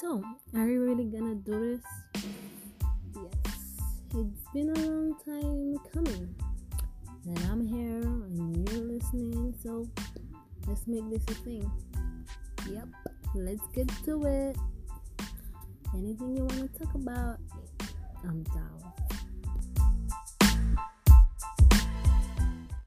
So, are you really gonna do this? Yes, it's been a long time coming. And I'm here and you're listening, so let's make this a thing. Yep, let's get to it. Anything you want to talk about, I'm down.